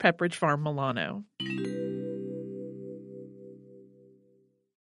Pepperidge Farm Milano.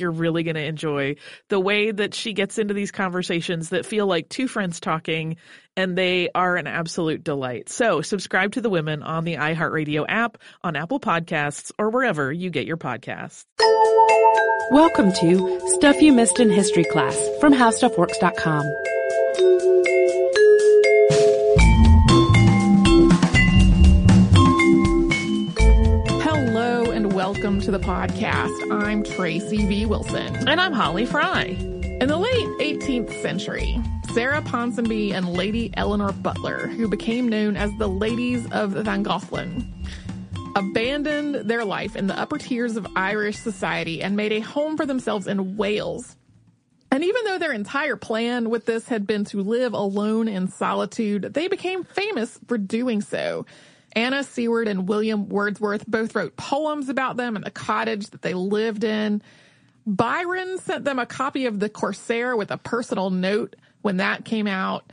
you're really going to enjoy the way that she gets into these conversations that feel like two friends talking, and they are an absolute delight. So subscribe to the women on the iHeartRadio app, on Apple Podcasts, or wherever you get your podcasts. Welcome to Stuff You Missed in History Class from HowStuffWorks.com. welcome to the podcast. I'm Tracy V. Wilson. And I'm Holly Fry. In the late 18th century, Sarah Ponsonby and Lady Eleanor Butler, who became known as the Ladies of Llangollen, abandoned their life in the upper tiers of Irish society and made a home for themselves in Wales. And even though their entire plan with this had been to live alone in solitude, they became famous for doing so. Anna Seward and William Wordsworth both wrote poems about them and the cottage that they lived in. Byron sent them a copy of The Corsair with a personal note when that came out.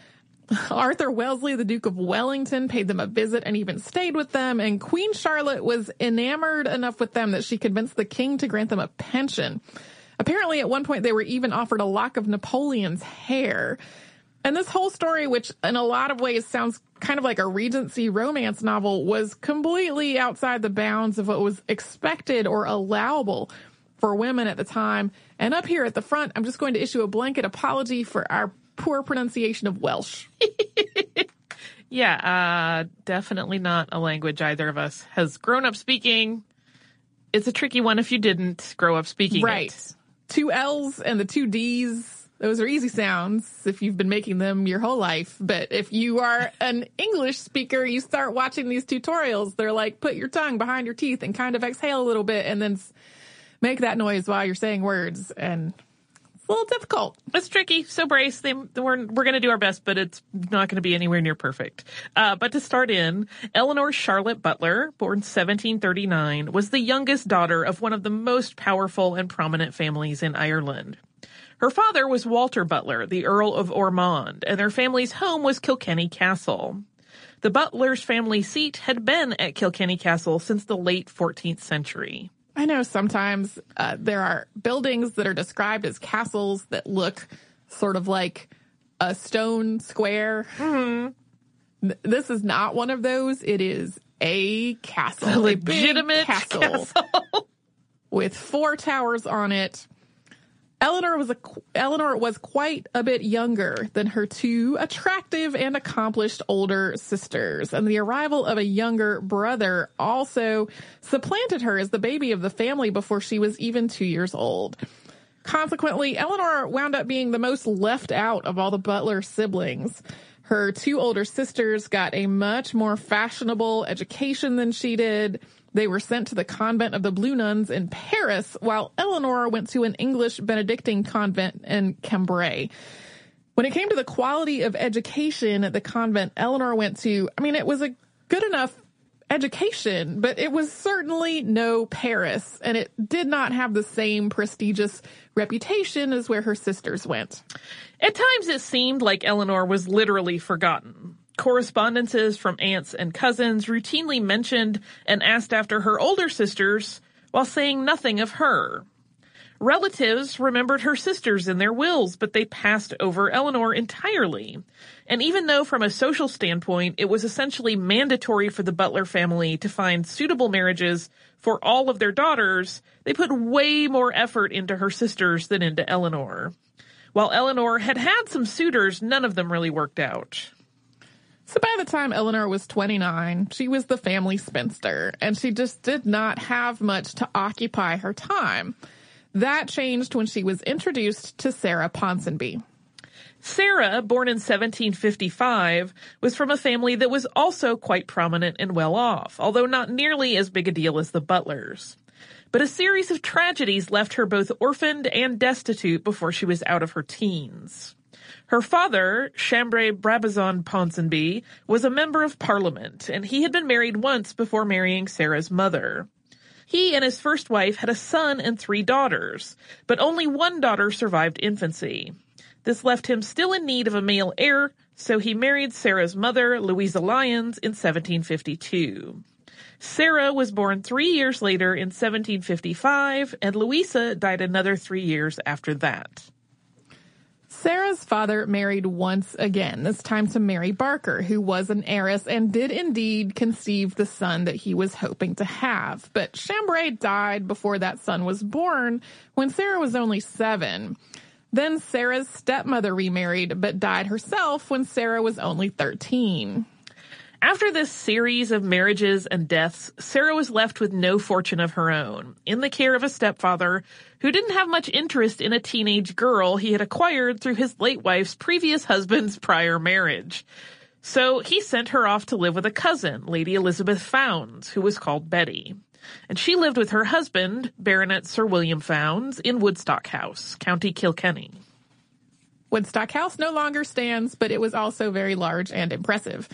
Arthur Wellesley, the Duke of Wellington, paid them a visit and even stayed with them. And Queen Charlotte was enamored enough with them that she convinced the king to grant them a pension. Apparently, at one point, they were even offered a lock of Napoleon's hair. And this whole story, which in a lot of ways sounds kind of like a Regency romance novel, was completely outside the bounds of what was expected or allowable for women at the time. And up here at the front, I'm just going to issue a blanket apology for our poor pronunciation of Welsh. yeah, uh, definitely not a language either of us has grown up speaking. It's a tricky one if you didn't grow up speaking right. it. Two L's and the two D's. Those are easy sounds if you've been making them your whole life. But if you are an English speaker, you start watching these tutorials. They're like, put your tongue behind your teeth and kind of exhale a little bit and then make that noise while you're saying words. And it's a little difficult. It's tricky. So brace. They, we're we're going to do our best, but it's not going to be anywhere near perfect. Uh, but to start in, Eleanor Charlotte Butler, born 1739, was the youngest daughter of one of the most powerful and prominent families in Ireland. Her father was Walter Butler, the Earl of Ormond, and their family's home was Kilkenny Castle. The Butlers' family seat had been at Kilkenny Castle since the late 14th century. I know sometimes uh, there are buildings that are described as castles that look sort of like a stone square. Mm-hmm. This is not one of those. It is a castle, a legitimate castle, castle. with four towers on it Eleanor was a Eleanor was quite a bit younger than her two attractive and accomplished older sisters, and the arrival of a younger brother also supplanted her as the baby of the family before she was even 2 years old. Consequently, Eleanor wound up being the most left out of all the Butler siblings. Her two older sisters got a much more fashionable education than she did. They were sent to the convent of the Blue Nuns in Paris, while Eleanor went to an English Benedictine convent in Cambrai. When it came to the quality of education at the convent Eleanor went to, I mean, it was a good enough education, but it was certainly no Paris, and it did not have the same prestigious reputation as where her sisters went. At times it seemed like Eleanor was literally forgotten. Correspondences from aunts and cousins routinely mentioned and asked after her older sisters while saying nothing of her. Relatives remembered her sisters in their wills, but they passed over Eleanor entirely. And even though from a social standpoint it was essentially mandatory for the Butler family to find suitable marriages for all of their daughters, they put way more effort into her sisters than into Eleanor. While Eleanor had had some suitors, none of them really worked out. So by the time Eleanor was 29, she was the family spinster, and she just did not have much to occupy her time. That changed when she was introduced to Sarah Ponsonby. Sarah, born in 1755, was from a family that was also quite prominent and well off, although not nearly as big a deal as the Butlers. But a series of tragedies left her both orphaned and destitute before she was out of her teens. Her father, Chambre Brabazon Ponsonby, was a member of parliament, and he had been married once before marrying Sarah's mother. He and his first wife had a son and three daughters, but only one daughter survived infancy. This left him still in need of a male heir, so he married Sarah's mother, Louisa Lyons, in 1752. Sarah was born three years later in 1755, and Louisa died another three years after that. Sarah's father married once again, this time to Mary Barker, who was an heiress and did indeed conceive the son that he was hoping to have. But Chambre died before that son was born when Sarah was only seven. Then Sarah's stepmother remarried, but died herself when Sarah was only 13. After this series of marriages and deaths, Sarah was left with no fortune of her own, in the care of a stepfather who didn't have much interest in a teenage girl he had acquired through his late wife's previous husband's prior marriage. So he sent her off to live with a cousin, Lady Elizabeth Fownes, who was called Betty. And she lived with her husband, Baronet Sir William Fownes, in Woodstock House, County Kilkenny. Woodstock House no longer stands, but it was also very large and impressive.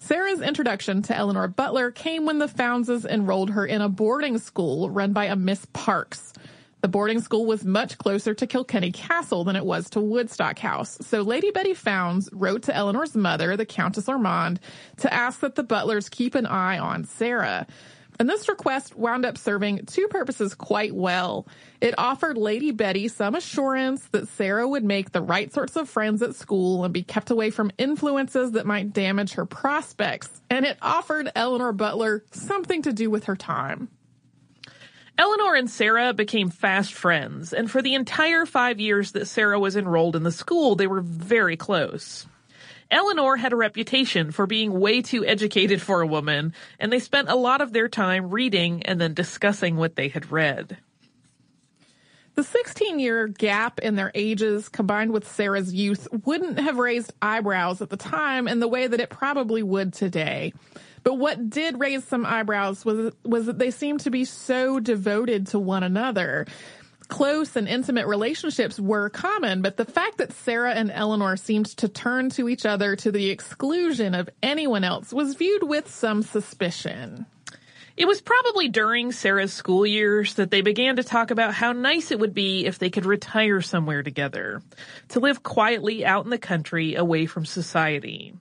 Sarah's introduction to Eleanor Butler came when the Fowneses enrolled her in a boarding school run by a Miss Parks. The boarding school was much closer to Kilkenny Castle than it was to Woodstock House, so Lady Betty Fownes wrote to Eleanor's mother, the Countess Ormond, to ask that the Butlers keep an eye on Sarah. And this request wound up serving two purposes quite well. It offered Lady Betty some assurance that Sarah would make the right sorts of friends at school and be kept away from influences that might damage her prospects. And it offered Eleanor Butler something to do with her time. Eleanor and Sarah became fast friends, and for the entire five years that Sarah was enrolled in the school, they were very close. Eleanor had a reputation for being way too educated for a woman, and they spent a lot of their time reading and then discussing what they had read. The 16 year gap in their ages combined with Sarah's youth wouldn't have raised eyebrows at the time in the way that it probably would today. But what did raise some eyebrows was, was that they seemed to be so devoted to one another close and intimate relationships were common, but the fact that Sarah and Eleanor seemed to turn to each other to the exclusion of anyone else was viewed with some suspicion. It was probably during Sarah's school years that they began to talk about how nice it would be if they could retire somewhere together, to live quietly out in the country away from society.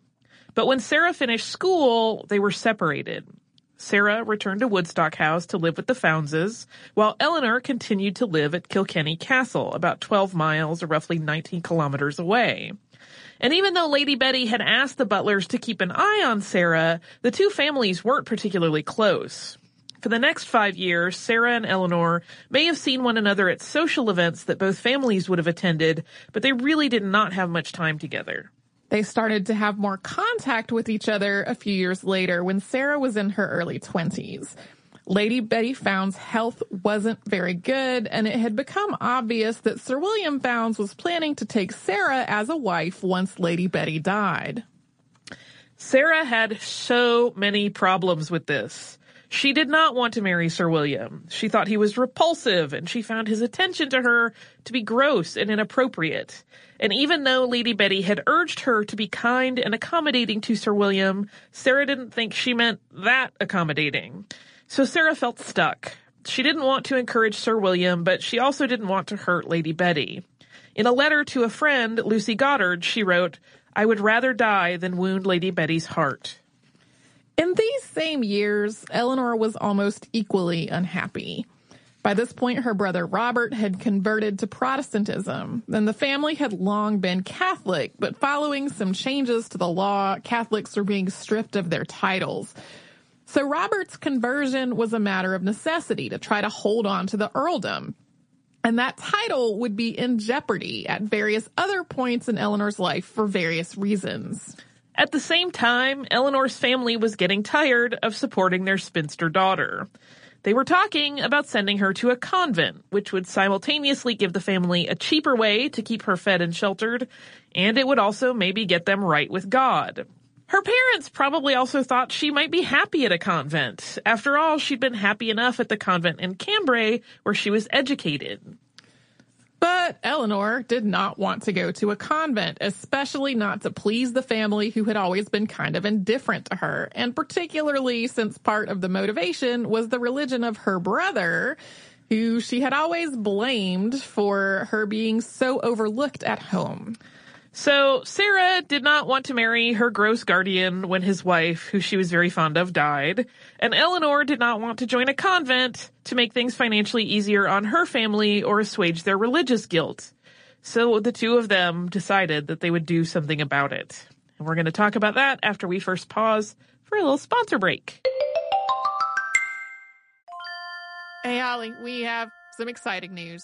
But when Sarah finished school, they were separated. Sarah returned to Woodstock House to live with the Fowneses, while Eleanor continued to live at Kilkenny Castle, about 12 miles or roughly 19 kilometers away. And even though Lady Betty had asked the Butlers to keep an eye on Sarah, the two families weren't particularly close. For the next five years, Sarah and Eleanor may have seen one another at social events that both families would have attended, but they really did not have much time together. They started to have more contact with each other a few years later when Sarah was in her early 20s. Lady Betty Fownes' health wasn't very good, and it had become obvious that Sir William Fownes was planning to take Sarah as a wife once Lady Betty died. Sarah had so many problems with this. She did not want to marry Sir William. She thought he was repulsive and she found his attention to her to be gross and inappropriate. And even though Lady Betty had urged her to be kind and accommodating to Sir William, Sarah didn't think she meant that accommodating. So Sarah felt stuck. She didn't want to encourage Sir William, but she also didn't want to hurt Lady Betty. In a letter to a friend, Lucy Goddard, she wrote, I would rather die than wound Lady Betty's heart. In these same years, Eleanor was almost equally unhappy. By this point, her brother Robert had converted to Protestantism, and the family had long been Catholic, but following some changes to the law, Catholics were being stripped of their titles. So Robert's conversion was a matter of necessity to try to hold on to the earldom. And that title would be in jeopardy at various other points in Eleanor's life for various reasons. At the same time, Eleanor's family was getting tired of supporting their spinster daughter. They were talking about sending her to a convent, which would simultaneously give the family a cheaper way to keep her fed and sheltered, and it would also maybe get them right with God. Her parents probably also thought she might be happy at a convent. After all, she'd been happy enough at the convent in Cambrai, where she was educated. But Eleanor did not want to go to a convent, especially not to please the family who had always been kind of indifferent to her, and particularly since part of the motivation was the religion of her brother, who she had always blamed for her being so overlooked at home. So Sarah did not want to marry her gross guardian when his wife, who she was very fond of, died, and Eleanor did not want to join a convent to make things financially easier on her family or assuage their religious guilt. So the two of them decided that they would do something about it. And we're going to talk about that after we first pause for a little sponsor break. Hey, Holly, we have some exciting news.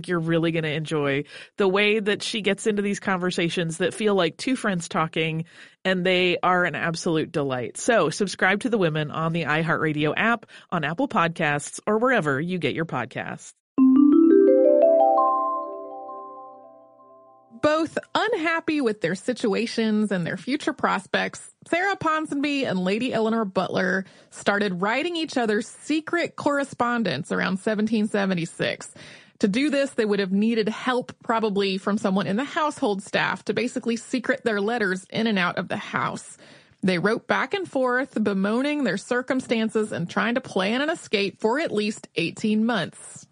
think you're really going to enjoy the way that she gets into these conversations that feel like two friends talking and they are an absolute delight. So subscribe to the women on the iHeartRadio app, on Apple Podcasts, or wherever you get your podcasts. both unhappy with their situations and their future prospects, Sarah Ponsonby and Lady Eleanor Butler started writing each other secret correspondence around 1776. To do this, they would have needed help probably from someone in the household staff to basically secret their letters in and out of the house. They wrote back and forth, bemoaning their circumstances and trying to plan an escape for at least 18 months.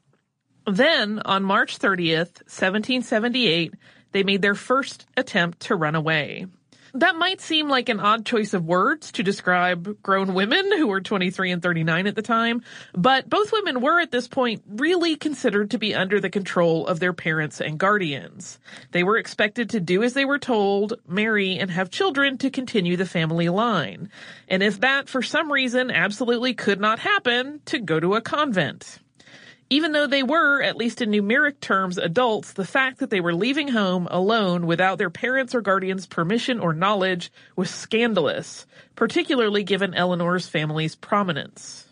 Then, on March 30th, 1778, they made their first attempt to run away. That might seem like an odd choice of words to describe grown women who were 23 and 39 at the time, but both women were at this point really considered to be under the control of their parents and guardians. They were expected to do as they were told, marry, and have children to continue the family line. And if that for some reason absolutely could not happen, to go to a convent. Even though they were, at least in numeric terms, adults, the fact that they were leaving home alone without their parents' or guardians' permission or knowledge was scandalous, particularly given Eleanor's family's prominence.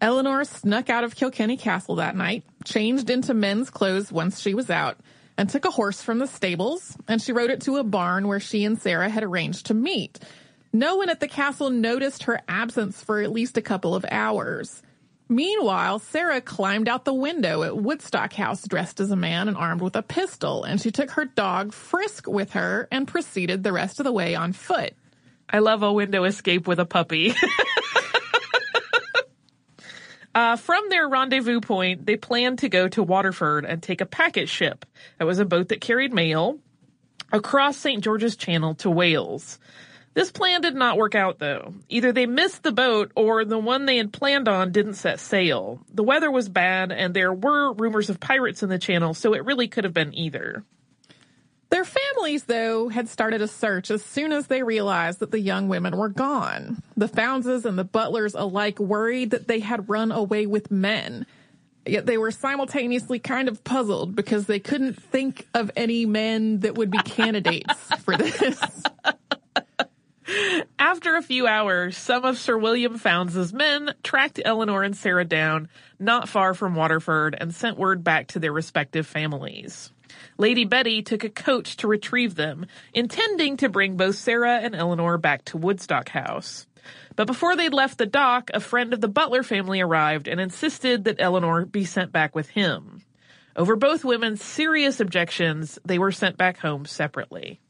Eleanor snuck out of Kilkenny Castle that night, changed into men's clothes once she was out, and took a horse from the stables, and she rode it to a barn where she and Sarah had arranged to meet. No one at the castle noticed her absence for at least a couple of hours. Meanwhile, Sarah climbed out the window at Woodstock House dressed as a man and armed with a pistol, and she took her dog Frisk with her and proceeded the rest of the way on foot. I love a window escape with a puppy. uh, from their rendezvous point, they planned to go to Waterford and take a packet ship. That was a boat that carried mail across St. George's Channel to Wales. This plan did not work out though. Either they missed the boat or the one they had planned on didn't set sail. The weather was bad and there were rumors of pirates in the channel, so it really could have been either. Their families, though, had started a search as soon as they realized that the young women were gone. The Fowneses and the Butlers alike worried that they had run away with men. Yet they were simultaneously kind of puzzled because they couldn't think of any men that would be candidates for this. After a few hours, some of Sir William Fownes' men tracked Eleanor and Sarah down not far from Waterford and sent word back to their respective families. Lady Betty took a coach to retrieve them, intending to bring both Sarah and Eleanor back to Woodstock House. But before they'd left the dock, a friend of the Butler family arrived and insisted that Eleanor be sent back with him. Over both women's serious objections, they were sent back home separately.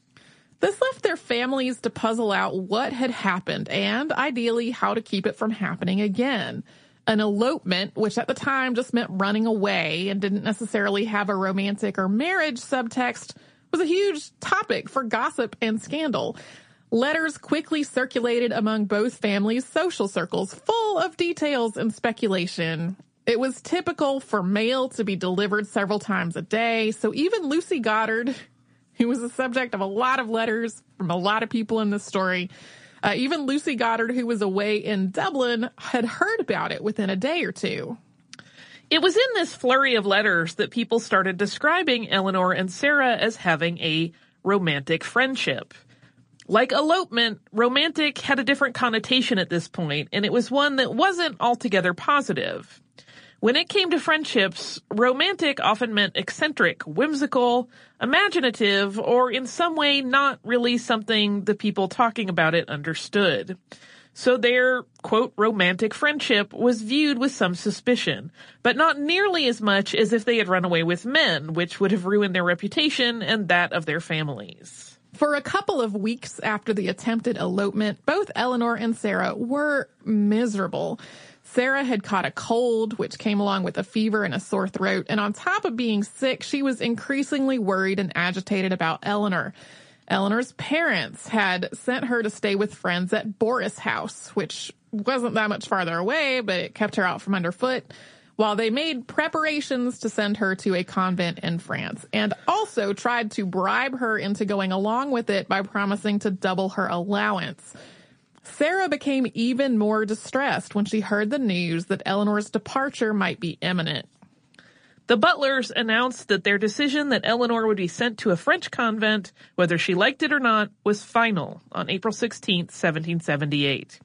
This left their families to puzzle out what had happened and ideally how to keep it from happening again. An elopement, which at the time just meant running away and didn't necessarily have a romantic or marriage subtext, was a huge topic for gossip and scandal. Letters quickly circulated among both families' social circles, full of details and speculation. It was typical for mail to be delivered several times a day, so even Lucy Goddard, he was the subject of a lot of letters from a lot of people in this story. Uh, even Lucy Goddard, who was away in Dublin, had heard about it within a day or two. It was in this flurry of letters that people started describing Eleanor and Sarah as having a romantic friendship. Like elopement, romantic had a different connotation at this point, and it was one that wasn't altogether positive. When it came to friendships, romantic often meant eccentric, whimsical, imaginative, or in some way not really something the people talking about it understood. So their, quote, romantic friendship was viewed with some suspicion, but not nearly as much as if they had run away with men, which would have ruined their reputation and that of their families. For a couple of weeks after the attempted elopement, both Eleanor and Sarah were miserable. Sarah had caught a cold, which came along with a fever and a sore throat. And on top of being sick, she was increasingly worried and agitated about Eleanor. Eleanor's parents had sent her to stay with friends at Borris House, which wasn't that much farther away, but it kept her out from underfoot while they made preparations to send her to a convent in France and also tried to bribe her into going along with it by promising to double her allowance. Sarah became even more distressed when she heard the news that Eleanor's departure might be imminent. The Butlers announced that their decision that Eleanor would be sent to a French convent, whether she liked it or not, was final on April 16, 1778.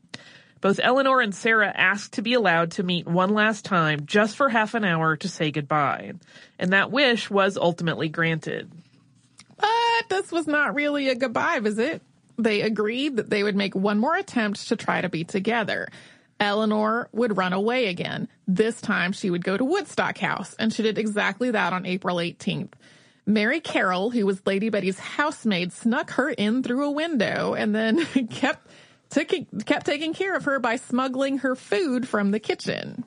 Both Eleanor and Sarah asked to be allowed to meet one last time just for half an hour to say goodbye, and that wish was ultimately granted. But this was not really a goodbye visit they agreed that they would make one more attempt to try to be together. Eleanor would run away again. This time she would go to Woodstock House, and she did exactly that on April 18th. Mary Carroll, who was Lady Betty's housemaid, snuck her in through a window and then kept taking kept taking care of her by smuggling her food from the kitchen.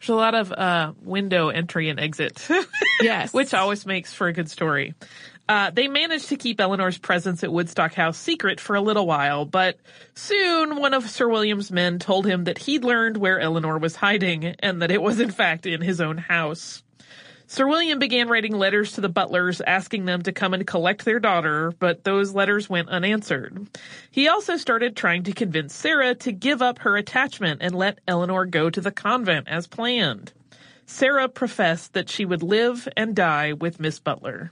There's a lot of uh, window entry and exit. yes. Which always makes for a good story. Uh, they managed to keep Eleanor's presence at Woodstock House secret for a little while, but soon one of Sir William's men told him that he'd learned where Eleanor was hiding and that it was in fact in his own house. Sir William began writing letters to the Butlers asking them to come and collect their daughter, but those letters went unanswered. He also started trying to convince Sarah to give up her attachment and let Eleanor go to the convent as planned. Sarah professed that she would live and die with Miss Butler.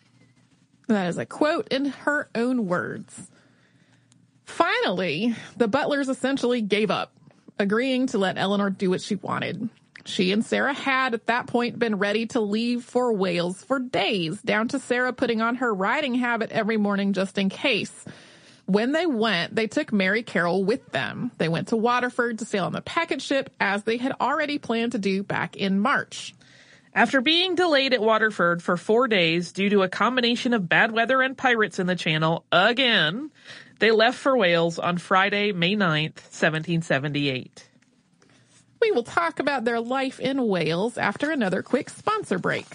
That is a quote in her own words. Finally, the Butlers essentially gave up, agreeing to let Eleanor do what she wanted. She and Sarah had at that point been ready to leave for Wales for days, down to Sarah putting on her riding habit every morning just in case. When they went, they took Mary Carroll with them. They went to Waterford to sail on the packet ship as they had already planned to do back in March. After being delayed at Waterford for four days due to a combination of bad weather and pirates in the channel again, they left for Wales on Friday, May 9th, 1778. We will talk about their life in Wales after another quick sponsor break.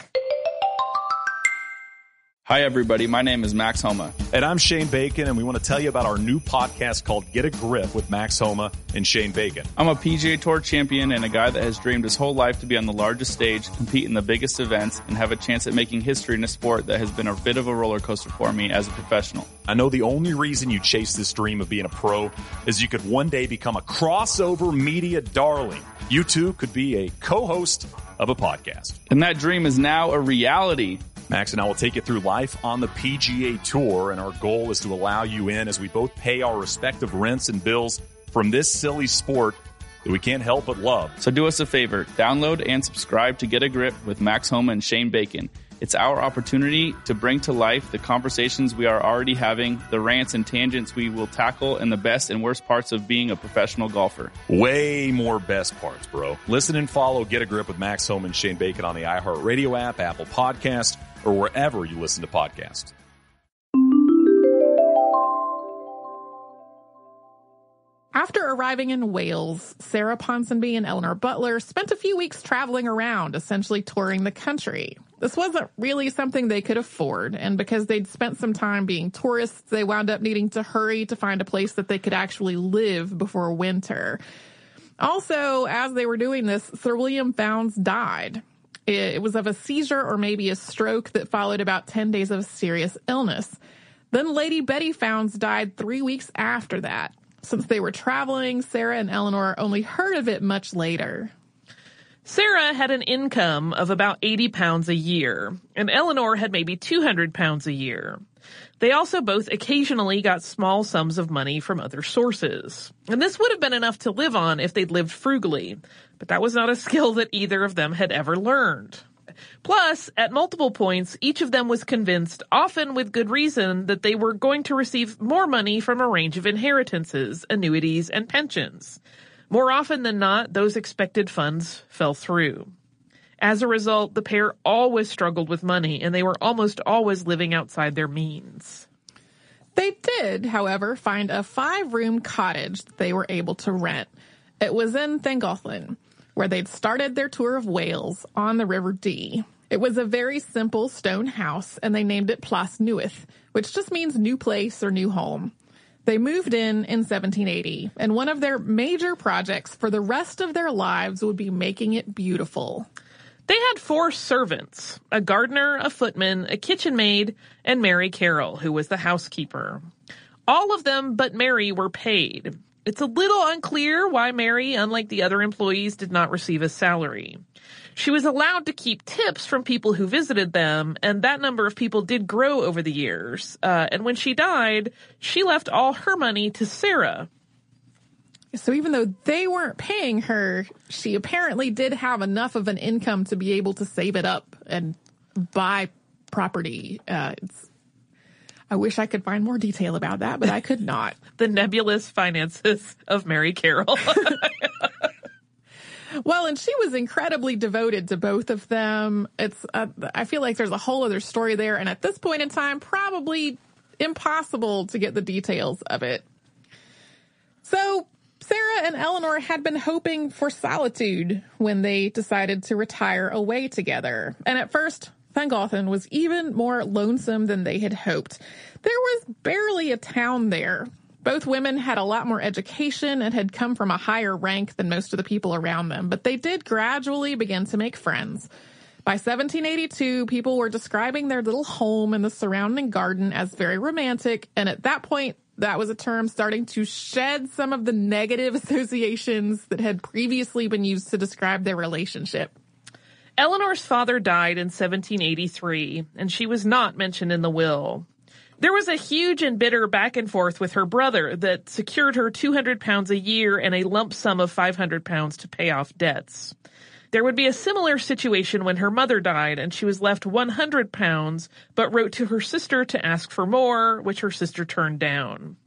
Hi, everybody. My name is Max Homa. And I'm Shane Bacon, and we want to tell you about our new podcast called Get a Grip with Max Homa and Shane Bacon. I'm a PGA Tour champion and a guy that has dreamed his whole life to be on the largest stage, compete in the biggest events, and have a chance at making history in a sport that has been a bit of a roller coaster for me as a professional. I know the only reason you chase this dream of being a pro is you could one day become a crossover media darling. You too could be a co-host of a podcast. And that dream is now a reality. Max and I will take you through life on the PGA Tour, and our goal is to allow you in as we both pay our respective rents and bills from this silly sport that we can't help but love. So do us a favor, download and subscribe to Get a Grip with Max Homa and Shane Bacon. It's our opportunity to bring to life the conversations we are already having, the rants and tangents we will tackle, and the best and worst parts of being a professional golfer. Way more best parts, bro. Listen and follow Get a Grip with Max Homa and Shane Bacon on the iHeartRadio app, Apple Podcast, or wherever you listen to podcasts. After arriving in Wales, Sarah Ponsonby and Eleanor Butler spent a few weeks traveling around, essentially touring the country. This wasn't really something they could afford, and because they'd spent some time being tourists, they wound up needing to hurry to find a place that they could actually live before winter. Also, as they were doing this, Sir William Fownes died. It was of a seizure or maybe a stroke that followed about 10 days of serious illness. Then Lady Betty Fownes died three weeks after that. Since they were traveling, Sarah and Eleanor only heard of it much later. Sarah had an income of about 80 pounds a year, and Eleanor had maybe 200 pounds a year. They also both occasionally got small sums of money from other sources. And this would have been enough to live on if they'd lived frugally, but that was not a skill that either of them had ever learned. Plus, at multiple points, each of them was convinced, often with good reason, that they were going to receive more money from a range of inheritances, annuities, and pensions. More often than not, those expected funds fell through. As a result, the pair always struggled with money and they were almost always living outside their means. They did, however, find a five room cottage that they were able to rent. It was in Llangollen, where they'd started their tour of Wales on the River Dee. It was a very simple stone house and they named it Plas Newydd, which just means new place or new home. They moved in in 1780, and one of their major projects for the rest of their lives would be making it beautiful. They had four servants a gardener, a footman, a kitchen maid, and Mary Carroll, who was the housekeeper. All of them but Mary were paid. It's a little unclear why Mary, unlike the other employees, did not receive a salary. She was allowed to keep tips from people who visited them, and that number of people did grow over the years. Uh, and when she died, she left all her money to Sarah. So even though they weren't paying her, she apparently did have enough of an income to be able to save it up and buy property. Uh, it's I wish I could find more detail about that, but I could not. the nebulous finances of Mary Carroll. well, and she was incredibly devoted to both of them. It's, uh, I feel like there's a whole other story there. And at this point in time, probably impossible to get the details of it. So Sarah and Eleanor had been hoping for solitude when they decided to retire away together. And at first, Llangollen was even more lonesome than they had hoped. There was barely a town there. Both women had a lot more education and had come from a higher rank than most of the people around them, but they did gradually begin to make friends. By 1782, people were describing their little home and the surrounding garden as very romantic, and at that point, that was a term starting to shed some of the negative associations that had previously been used to describe their relationship. Eleanor's father died in 1783, and she was not mentioned in the will. There was a huge and bitter back and forth with her brother that secured her 200 pounds a year and a lump sum of 500 pounds to pay off debts. There would be a similar situation when her mother died and she was left 100 pounds, but wrote to her sister to ask for more, which her sister turned down.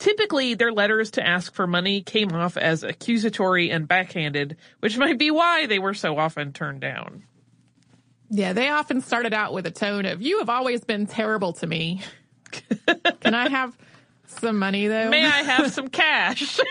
Typically, their letters to ask for money came off as accusatory and backhanded, which might be why they were so often turned down. Yeah, they often started out with a tone of, You have always been terrible to me. Can I have some money, though? May I have some cash?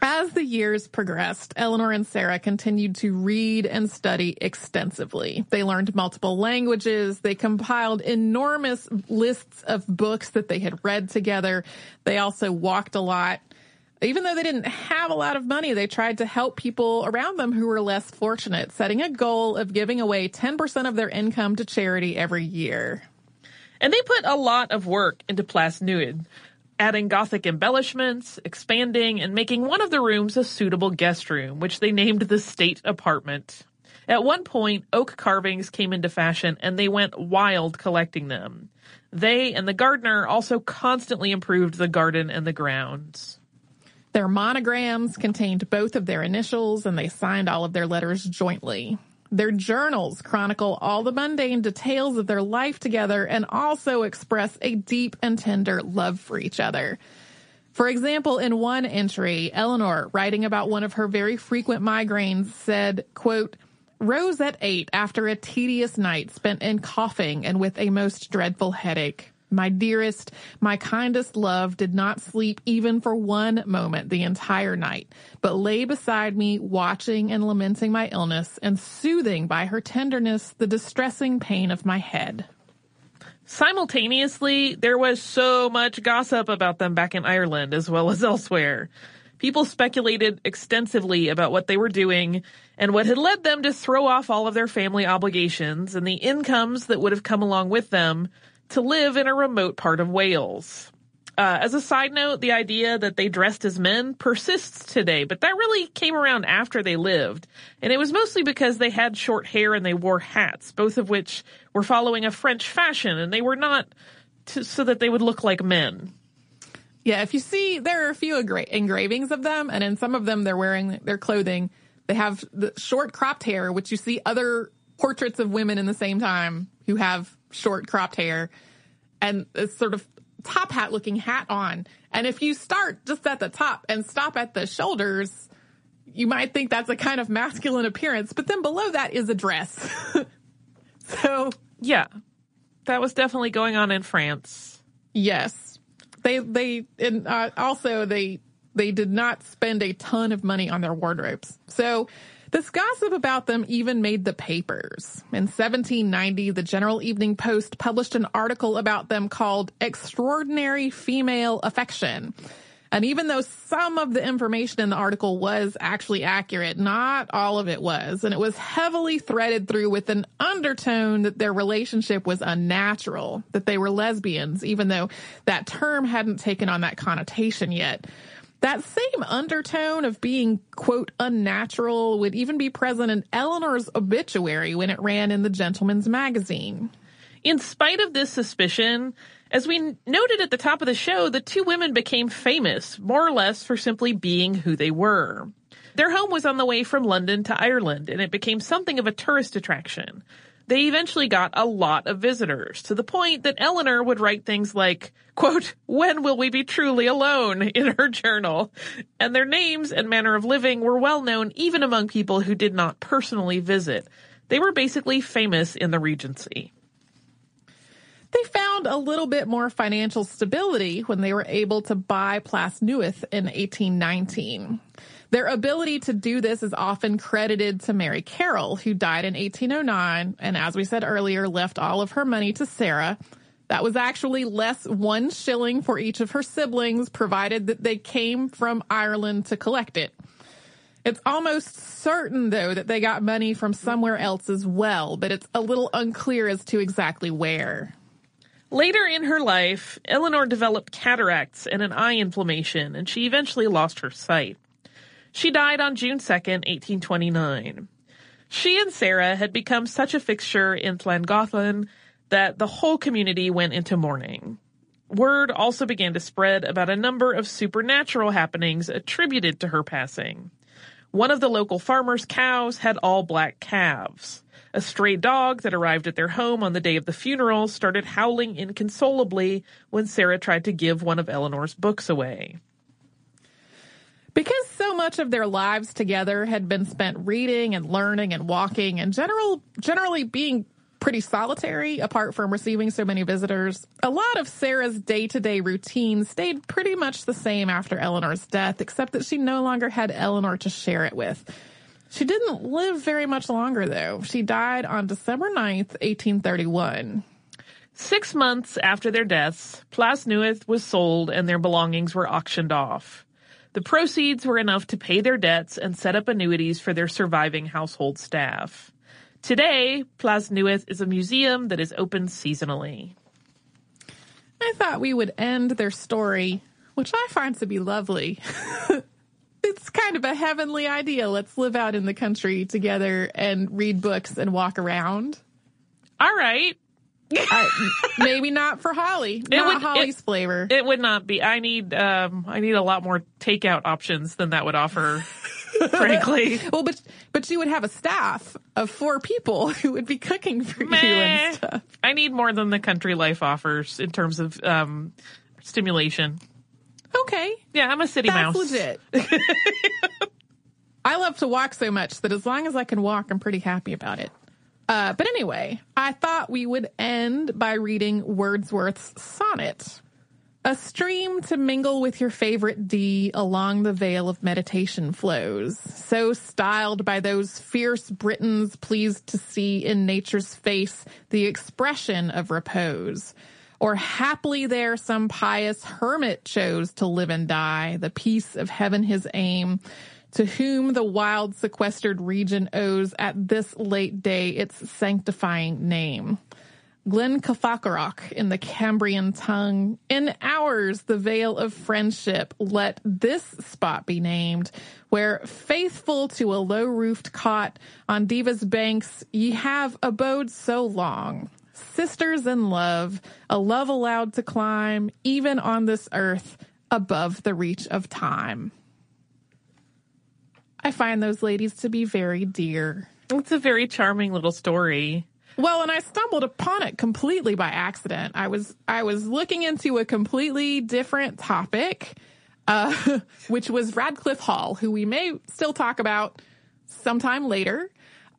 As the years progressed, Eleanor and Sarah continued to read and study extensively. They learned multiple languages. They compiled enormous lists of books that they had read together. They also walked a lot. Even though they didn't have a lot of money, they tried to help people around them who were less fortunate, setting a goal of giving away 10% of their income to charity every year. And they put a lot of work into Plas Newydd adding Gothic embellishments, expanding, and making one of the rooms a suitable guest room, which they named the State Apartment. At one point, oak carvings came into fashion and they went wild collecting them. They and the gardener also constantly improved the garden and the grounds. Their monograms contained both of their initials and they signed all of their letters jointly. Their journals chronicle all the mundane details of their life together and also express a deep and tender love for each other. For example, in one entry, Eleanor, writing about one of her very frequent migraines, said, quote, Rose at eight after a tedious night spent in coughing and with a most dreadful headache. My dearest, my kindest love did not sleep even for one moment the entire night, but lay beside me watching and lamenting my illness and soothing by her tenderness the distressing pain of my head. Simultaneously, there was so much gossip about them back in Ireland as well as elsewhere. People speculated extensively about what they were doing and what had led them to throw off all of their family obligations and the incomes that would have come along with them to live in a remote part of Wales. Uh, as a side note, the idea that they dressed as men persists today, but that really came around after they lived. And it was mostly because they had short hair and they wore hats, both of which were following a French fashion, and they were not to, so that they would look like men. Yeah, if you see, there are a few engra- engravings of them, and in some of them they're wearing their clothing. They have the short cropped hair, which you see other portraits of women in the same time who have short cropped hair and a sort of top hat looking hat on. And if you start just at the top and stop at the shoulders, you might think that's a kind of masculine appearance, but then below that is a dress. so, yeah, that was definitely going on in France. Yes. They, they, and uh, also they, they did not spend a ton of money on their wardrobes. So, this gossip about them even made the papers. In 1790, the General Evening Post published an article about them called Extraordinary Female Affection. And even though some of the information in the article was actually accurate, not all of it was. And it was heavily threaded through with an undertone that their relationship was unnatural, that they were lesbians, even though that term hadn't taken on that connotation yet. That same undertone of being, quote, unnatural would even be present in Eleanor's obituary when it ran in the Gentleman's Magazine. In spite of this suspicion, as we noted at the top of the show, the two women became famous, more or less for simply being who they were. Their home was on the way from London to Ireland, and it became something of a tourist attraction. They eventually got a lot of visitors, to the point that Eleanor would write things like, quote, when will we be truly alone in her journal? And their names and manner of living were well known even among people who did not personally visit. They were basically famous in the Regency. They found a little bit more financial stability when they were able to buy Plas Newydd in 1819. Their ability to do this is often credited to Mary Carroll, who died in 1809, and as we said earlier, left all of her money to Sarah. That was actually less one shilling for each of her siblings, provided that they came from Ireland to collect it. It's almost certain, though, that they got money from somewhere else as well, but it's a little unclear as to exactly where. Later in her life, Eleanor developed cataracts and an eye inflammation, and she eventually lost her sight. She died on June 2nd, 1829. She and Sarah had become such a fixture in Llangollen that the whole community went into mourning. Word also began to spread about a number of supernatural happenings attributed to her passing. One of the local farmers' cows had all black calves. A stray dog that arrived at their home on the day of the funeral started howling inconsolably when Sarah tried to give one of Eleanor's books away. Because so much of their lives together had been spent reading and learning and walking and general generally being pretty solitary apart from receiving so many visitors. A lot of Sarah's day-to-day routine stayed pretty much the same after Eleanor's death, except that she no longer had Eleanor to share it with. She didn't live very much longer though. She died on December 9th, 1831. Six months after their deaths, Plas Newydd was sold and their belongings were auctioned off. The proceeds were enough to pay their debts and set up annuities for their surviving household staff. Today, Plas Newydd is a museum that is open seasonally. I thought we would end their story, which I find to be lovely. it's kind of a heavenly idea. Let's live out in the country together and read books and walk around. All right. I, maybe not for Holly. Not would- Holly's it- flavor. It would not be. I need um I need a lot more takeout options than that would offer, frankly. well, but but you would have a staff of four people who would be cooking for you and stuff. I need more than the country life offers in terms of um stimulation. Okay, Yeah, I'm a city that's mouse. legit. I love to walk so much that as long as I can walk, I'm pretty happy about it. Uh, but anyway, I thought we would end by reading Wordsworth's sonnet. A stream to mingle with your favorite Dee along the vale of meditation flows, so styled by those fierce Britons pleased to see in nature's face the expression of repose. Or haply there some pious hermit chose to live and die, the peace of heaven his aim, to whom the wild sequestered region owes at this late day its sanctifying name. Glyn Cafaillgaroch in the Cambrian tongue. In ours, the vale of friendship, let this spot be named, where faithful to a low roofed cot on Deva's banks, ye have abode so long. Sisters in love, a love allowed to climb, even on this earth, above the reach of time. I find those ladies to be very dear. It's a very charming little story. Well, and I stumbled upon it completely by accident. I was I was looking into a completely different topic, uh, which was Radclyffe Hall, who we may still talk about sometime later.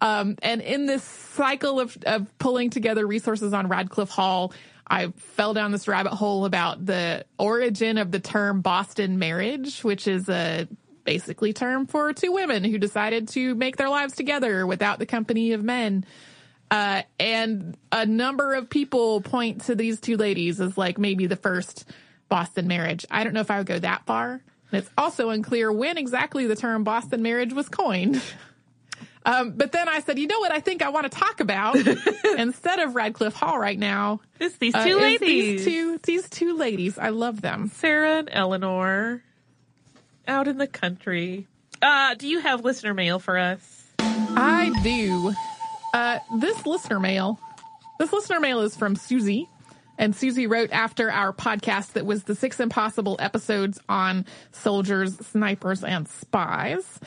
Um, and in this cycle of, of pulling together resources on Radclyffe Hall, I fell down this rabbit hole about the origin of the term Boston marriage, which is a basically term for two women who decided to make their lives together without the company of men. Uh, and a number of people point to these two ladies as like maybe the first Boston marriage. I don't know if I would go that far. And it's also unclear when exactly the term Boston marriage was coined. Um, but then I said, you know what I think I want to talk about instead of Radclyffe Hall right now? It's these uh, two is ladies. These two, these two ladies. I love them. Sarah and Eleanor out in the country. Uh, do you have listener mail for us? I do. Uh, this listener mail, this listener mail is from Susie. And Susie wrote after our podcast that was the six impossible episodes on soldiers, snipers, and spies.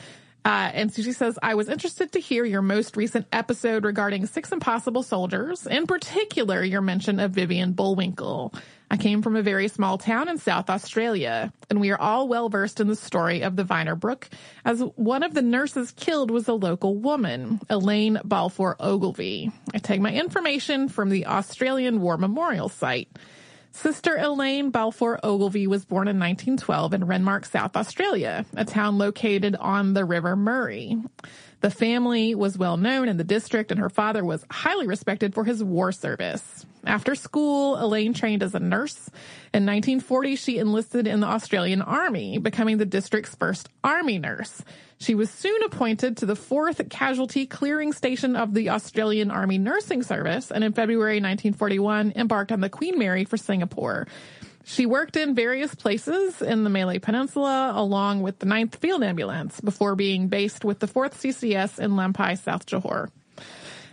Uh, and Susie says, I was interested to hear your most recent episode regarding six impossible soldiers, in particular, your mention of Vivian Bullwinkle. I came from a very small town in South Australia, and we are all well versed in the story of the Vyner Brooke, as one of the nurses killed was a local woman, Elaine Balfour Ogilvie. I take my information from the Australian War Memorial site. Sister Elaine Balfour Ogilvie was born in 1912 in Renmark, South Australia, a town located on the River Murray. The family was well known in the district and her father was highly respected for his war service. After school, Elaine trained as a nurse. In 1940, she enlisted in the Australian Army, becoming the district's first Army nurse. She was soon appointed to the 4th Casualty Clearing Station of the Australian Army Nursing Service, and in February 1941 embarked on the Queen Mary for Singapore. She worked in various places in the Malay Peninsula along with the 9th Field Ambulance before being based with the 4th CCS in Lampai, South Johor.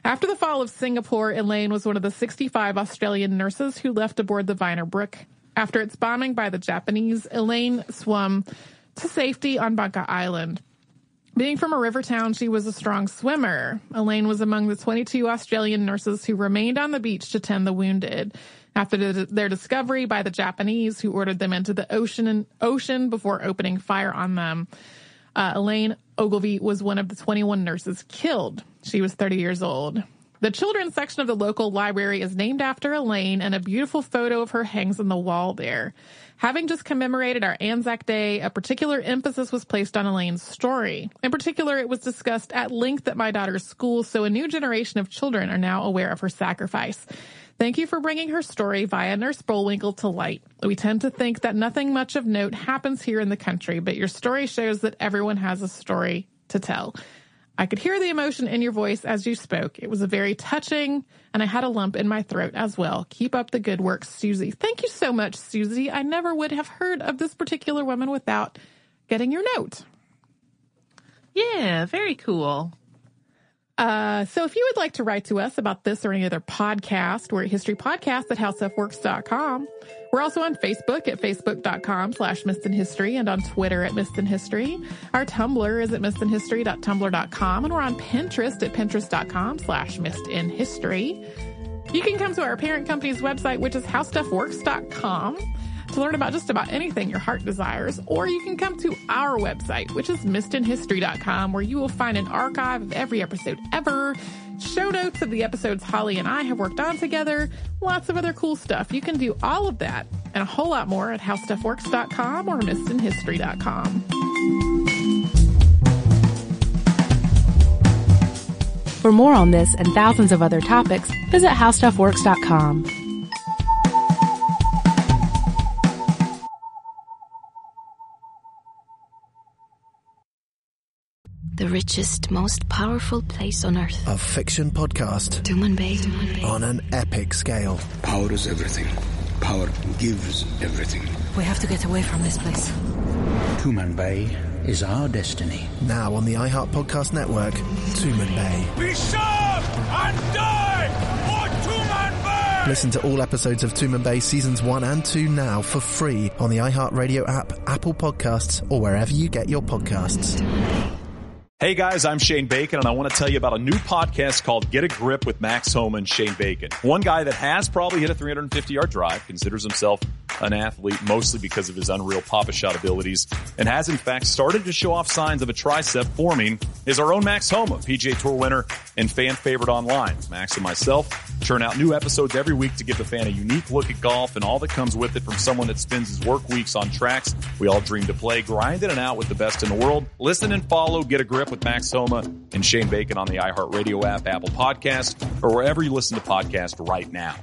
After the fall of Singapore, Elaine was one of the 65 Australian nurses who left aboard the Vyner Brooke. After its bombing by the Japanese, Elaine swam to safety on Bangka Island. Being from a river town, she was a strong swimmer. Elaine was among the 22 Australian nurses who remained on the beach to tend the wounded. After their discovery by the Japanese, who ordered them into the ocean, ocean before opening fire on them, uh, Elaine Ogilvie was one of the 21 nurses killed. She was 30 years old. The children's section of the local library is named after Elaine, and a beautiful photo of her hangs on the wall there. Having just commemorated our Anzac Day, a particular emphasis was placed on Elaine's story. In particular, it was discussed at length at my daughter's school, so a new generation of children are now aware of her sacrifice. Thank you for bringing her story via Nurse Bullwinkle to light. We tend to think that nothing much of note happens here in the country, but your story shows that everyone has a story to tell. I could hear the emotion in your voice as you spoke. It was a very touching, and I had a lump in my throat as well. Keep up the good work, Susie. Thank you so much, Susie. I never would have heard of this particular woman without getting your note. Yeah, very cool. Uh, so if you would like to write to us about this or any other podcast, we're at historypodcast at howstuffworks.com. We're also on Facebook at facebook.com slash History and on Twitter at History. Our Tumblr is at missedinhistory.tumblr.com and we're on Pinterest at pinterest.com slash History. You can come to our parent company's website, which is howstuffworks.com to learn about just about anything your heart desires, or you can come to our website, which is missedinhistory.com, where you will find an archive of every episode ever, show notes of the episodes Holly and I have worked on together, lots of other cool stuff. You can do all of that and a whole lot more at howstuffworks.com or missedinhistory.com. For more on this and thousands of other topics, visit howstuffworks.com. richest, most powerful place on earth. A fiction podcast. Tumanbay. Bay. On an epic scale. Power is everything. Power gives everything. We have to get away from this place. Tumanbay is our destiny. Now on the iHeart Podcast Network, Tumanbay. Be serve and die for Tumanbay! Listen to all episodes of Tumanbay seasons 1 and 2 now for free on the iHeart Radio app, Apple Podcasts, or wherever you get your podcasts. Hey guys, I'm Shane Bacon, and I want to tell you about a new podcast called Get a Grip with Max Homa Shane Bacon. One guy that has probably hit a 350 yard drive, considers himself an athlete mostly because of his unreal papa shot abilities, and has in fact started to show off signs of a tricep forming, is our own Max Homa, PGA Tour winner and fan favorite online. Max and myself churn out new episodes every week to give the fan a unique look at golf and all that comes with it from someone that spends his work weeks on tracks we all dream to play, grinding it out with the best in the world. Listen and follow Get a Grip with Max Homa and Shane Bacon on the iHeartRadio app, Apple Podcast, or wherever you listen to podcasts right now.